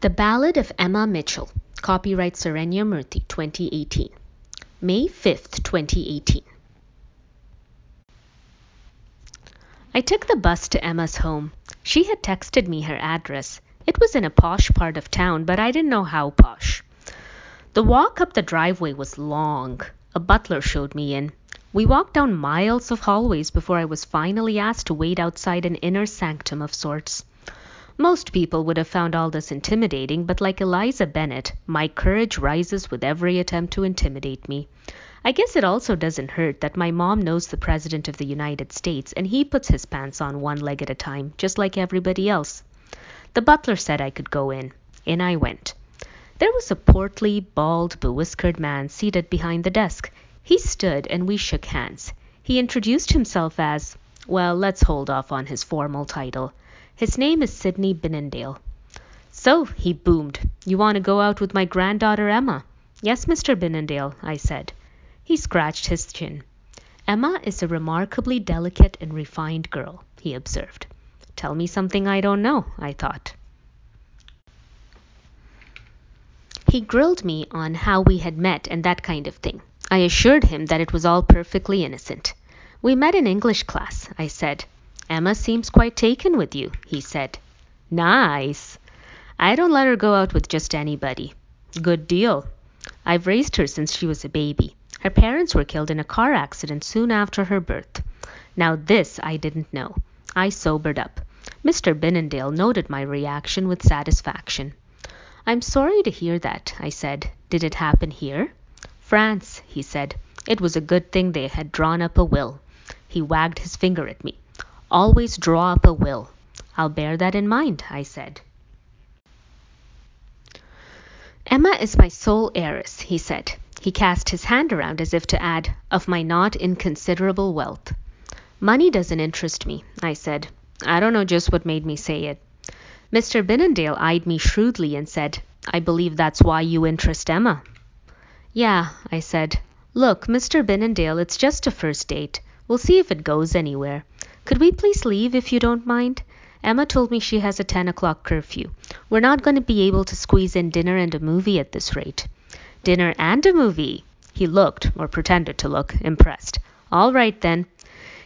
The Ballad of Emma Mitchell. Copyright Sarenya Murthy, 2018. May 5th, 2018. I took the bus to Emma's home. She had texted me her address. It was in a posh part of town, but I didn't know how posh. The walk up the driveway was long. A butler showed me in. We walked down miles of hallways before I was finally asked to wait outside an inner sanctum of sorts. Most people would have found all this intimidating, but like Eliza Bennet, my courage rises with every attempt to intimidate me. I guess it also doesn't hurt that my mom knows the President of the United States and he puts his pants on one leg at a time, just like everybody else. The butler said I could go in. In I went. There was a portly, bald, bewhiskered man seated behind the desk. He stood and we shook hands. He introduced himself as well, let's hold off on his formal title. His name is Sidney Binnendale. So, he boomed, you want to go out with my granddaughter Emma? Yes, Mr. Binnendale, I said. He scratched his chin. Emma is a remarkably delicate and refined girl, he observed. Tell me something I don't know, I thought. He grilled me on how we had met and that kind of thing. I assured him that it was all perfectly innocent. We met in English class, I said. Emma seems quite taken with you, he said. Nice. I don't let her go out with just anybody. Good deal. I've raised her since she was a baby. Her parents were killed in a car accident soon after her birth. Now, this I didn't know. I sobered up. Mr. Binnendale noted my reaction with satisfaction. I'm sorry to hear that, I said. Did it happen here? France, he said. It was a good thing they had drawn up a will. He wagged his finger at me. Always draw up a will. I'll bear that in mind, I said. Emma is my sole heiress, he said. He cast his hand around as if to add, of my not inconsiderable wealth. Money doesn't interest me, I said. I don't know just what made me say it. Mr. Binnendale eyed me shrewdly and said, I believe that's why you interest Emma. Yeah, I said. Look, Mr. Binnendale, it's just a first date. We'll see if it goes anywhere. Could we please leave if you don't mind? Emma told me she has a 10 o'clock curfew. We're not going to be able to squeeze in dinner and a movie at this rate. Dinner and a movie! He looked, or pretended to look, impressed. All right then.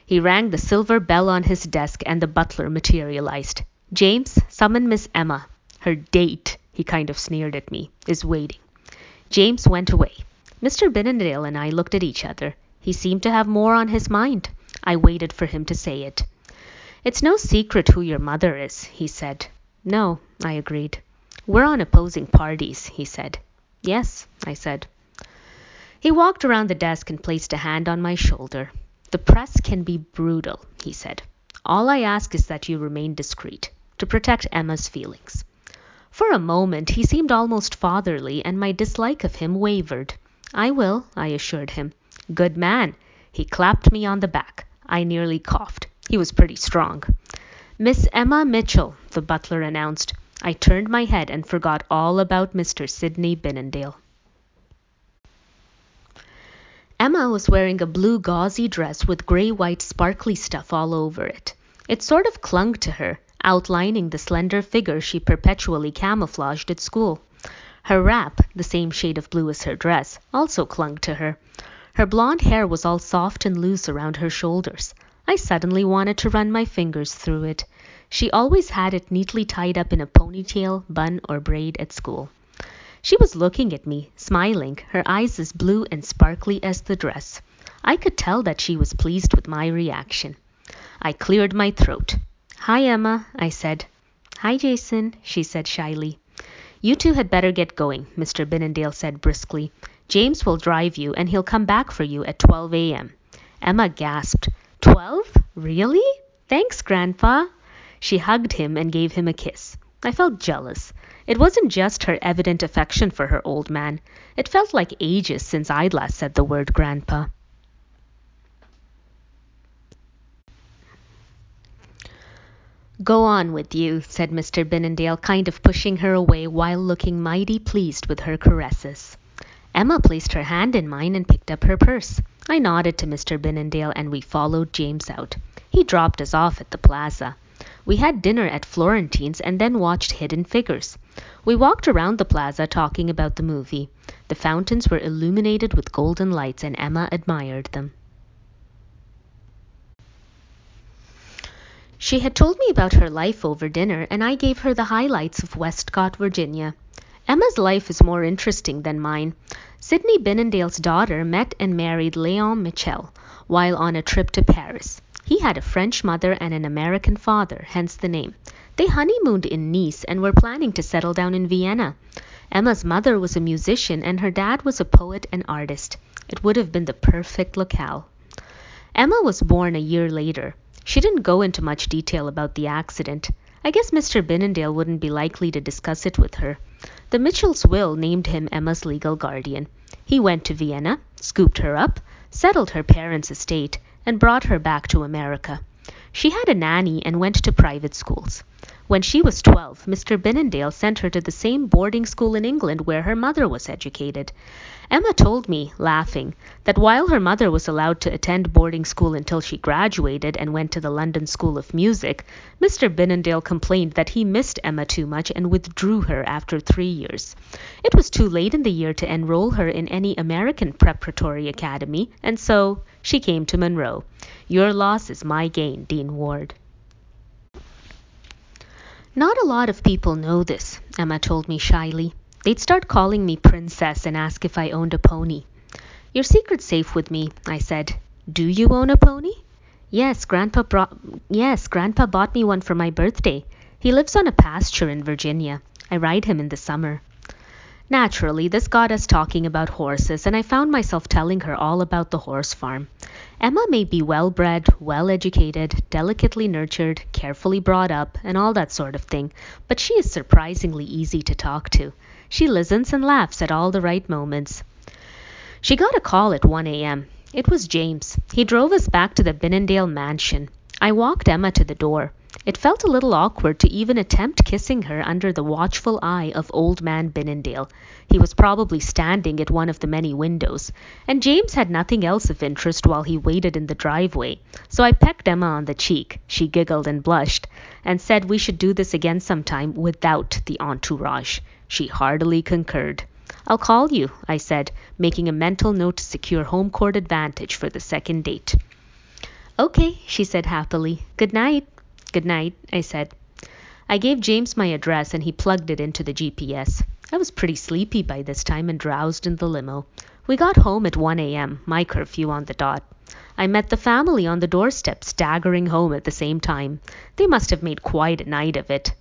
He rang the silver bell on his desk and the butler materialized. James, summon Miss Emma. Her date, he kind of sneered at me, is waiting. James went away. Mr. Binnendale and I looked at each other. He seemed to have more on his mind. I waited for him to say it. It's no secret who your mother is, he said. No, I agreed. We're on opposing parties, he said. Yes, I said. He walked around the desk and placed a hand on my shoulder. The press can be brutal, he said. All I ask is that you remain discreet, to protect Emma's feelings. For a moment he seemed almost fatherly, and my dislike of him wavered. I will, I assured him. Good man. He clapped me on the back. I nearly coughed. He was pretty strong. Miss Emma Mitchell, the butler announced. I turned my head and forgot all about Mr. Sidney Binnendale. Emma was wearing a blue gauzy dress with gray white sparkly stuff all over it. It sort of clung to her, outlining the slender figure she perpetually camouflaged at school. Her wrap, the same shade of blue as her dress, also clung to her. Her blonde hair was all soft and loose around her shoulders. I suddenly wanted to run my fingers through it. She always had it neatly tied up in a ponytail, bun, or braid at school. She was looking at me, smiling, her eyes as blue and sparkly as the dress. I could tell that she was pleased with my reaction. I cleared my throat. Hi, Emma, I said. Hi, Jason, she said shyly. You two had better get going, Mr. Binnendale said briskly. James will drive you, and he'll come back for you at 12 a.m. Emma gasped. Twelve? Really? Thanks, Grandpa. She hugged him and gave him a kiss. I felt jealous. It wasn't just her evident affection for her old man. It felt like ages since I'd last said the word grandpa. Go on with you, said Mr. Binnendale, kind of pushing her away while looking mighty pleased with her caresses. Emma placed her hand in mine and picked up her purse. I nodded to Mr. Binnendale and we followed James out. He dropped us off at the plaza. We had dinner at Florentine's and then watched Hidden Figures. We walked around the plaza talking about the movie. The fountains were illuminated with golden lights, and Emma admired them. She had told me about her life over dinner, and I gave her the highlights of Westcott, Virginia. Emma's life is more interesting than mine. Sidney Binnendale's daughter met and married Léon Michel while on a trip to Paris. He had a French mother and an American father, hence the name. They honeymooned in Nice and were planning to settle down in Vienna. Emma's mother was a musician and her dad was a poet and artist. It would have been the perfect locale. Emma was born a year later. She didn't go into much detail about the accident. I guess Mr. Binnendale wouldn't be likely to discuss it with her. The Mitchells' will named him Emma's legal guardian. He went to Vienna, scooped her up, settled her parents' estate, and brought her back to America. She had a nanny and went to private schools. When she was twelve, Mr. Binnendale sent her to the same boarding school in England where her mother was educated. Emma told me, laughing, that while her mother was allowed to attend boarding school until she graduated and went to the London School of Music, Mr. Binnendale complained that he missed Emma too much and withdrew her after three years. It was too late in the year to enroll her in any American preparatory academy, and so she came to Monroe. Your loss is my gain, Dean Ward. Not a lot of people know this, Emma told me shyly. They'd start calling me Princess and ask if I owned a pony. Your secret's safe with me, I said. Do you own a pony? Yes, Grandpa brought Yes, Grandpa bought me one for my birthday. He lives on a pasture in Virginia. I ride him in the summer. Naturally, this got us talking about horses, and I found myself telling her all about the horse farm. Emma may be well bred, well educated, delicately nurtured, carefully brought up, and all that sort of thing, but she is surprisingly easy to talk to. She listens and laughs at all the right moments. She got a call at 1 a.m. It was James. He drove us back to the Binnendale mansion. I walked Emma to the door. It felt a little awkward to even attempt kissing her under the watchful eye of old man Binnendale. He was probably standing at one of the many windows, and James had nothing else of interest while he waited in the driveway. So I pecked Emma on the cheek. She giggled and blushed, and said we should do this again sometime without the entourage. She heartily concurred. I'll call you, I said, making a mental note to secure home court advantage for the second date. Okay, she said happily. Good night. Good night, I said. I gave James my address and he plugged it into the GPS. I was pretty sleepy by this time and drowsed in the limo. We got home at 1 a.m., my curfew on the dot. I met the family on the doorstep, staggering home at the same time. They must have made quite a night of it.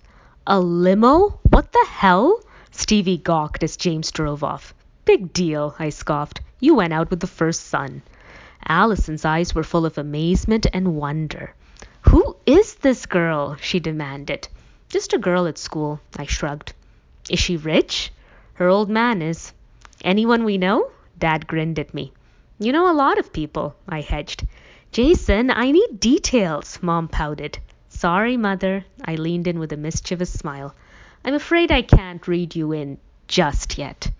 A limo? What the hell? Stevie gawked as James drove off. Big deal, I scoffed. You went out with the first son. Allison's eyes were full of amazement and wonder. Who is this girl? she demanded. Just a girl at school, I shrugged. Is she rich? Her old man is. Anyone we know? Dad grinned at me. You know a lot of people, I hedged. Jason, I need details, Mom pouted. Sorry, Mother. I leaned in with a mischievous smile. I'm afraid I can't read you in just yet.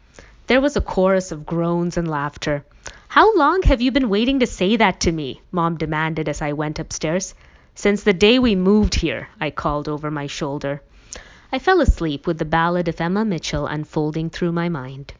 There was a chorus of groans and laughter. How long have you been waiting to say that to me? Mom demanded as I went upstairs. Since the day we moved here, I called over my shoulder. I fell asleep with the ballad of Emma Mitchell unfolding through my mind.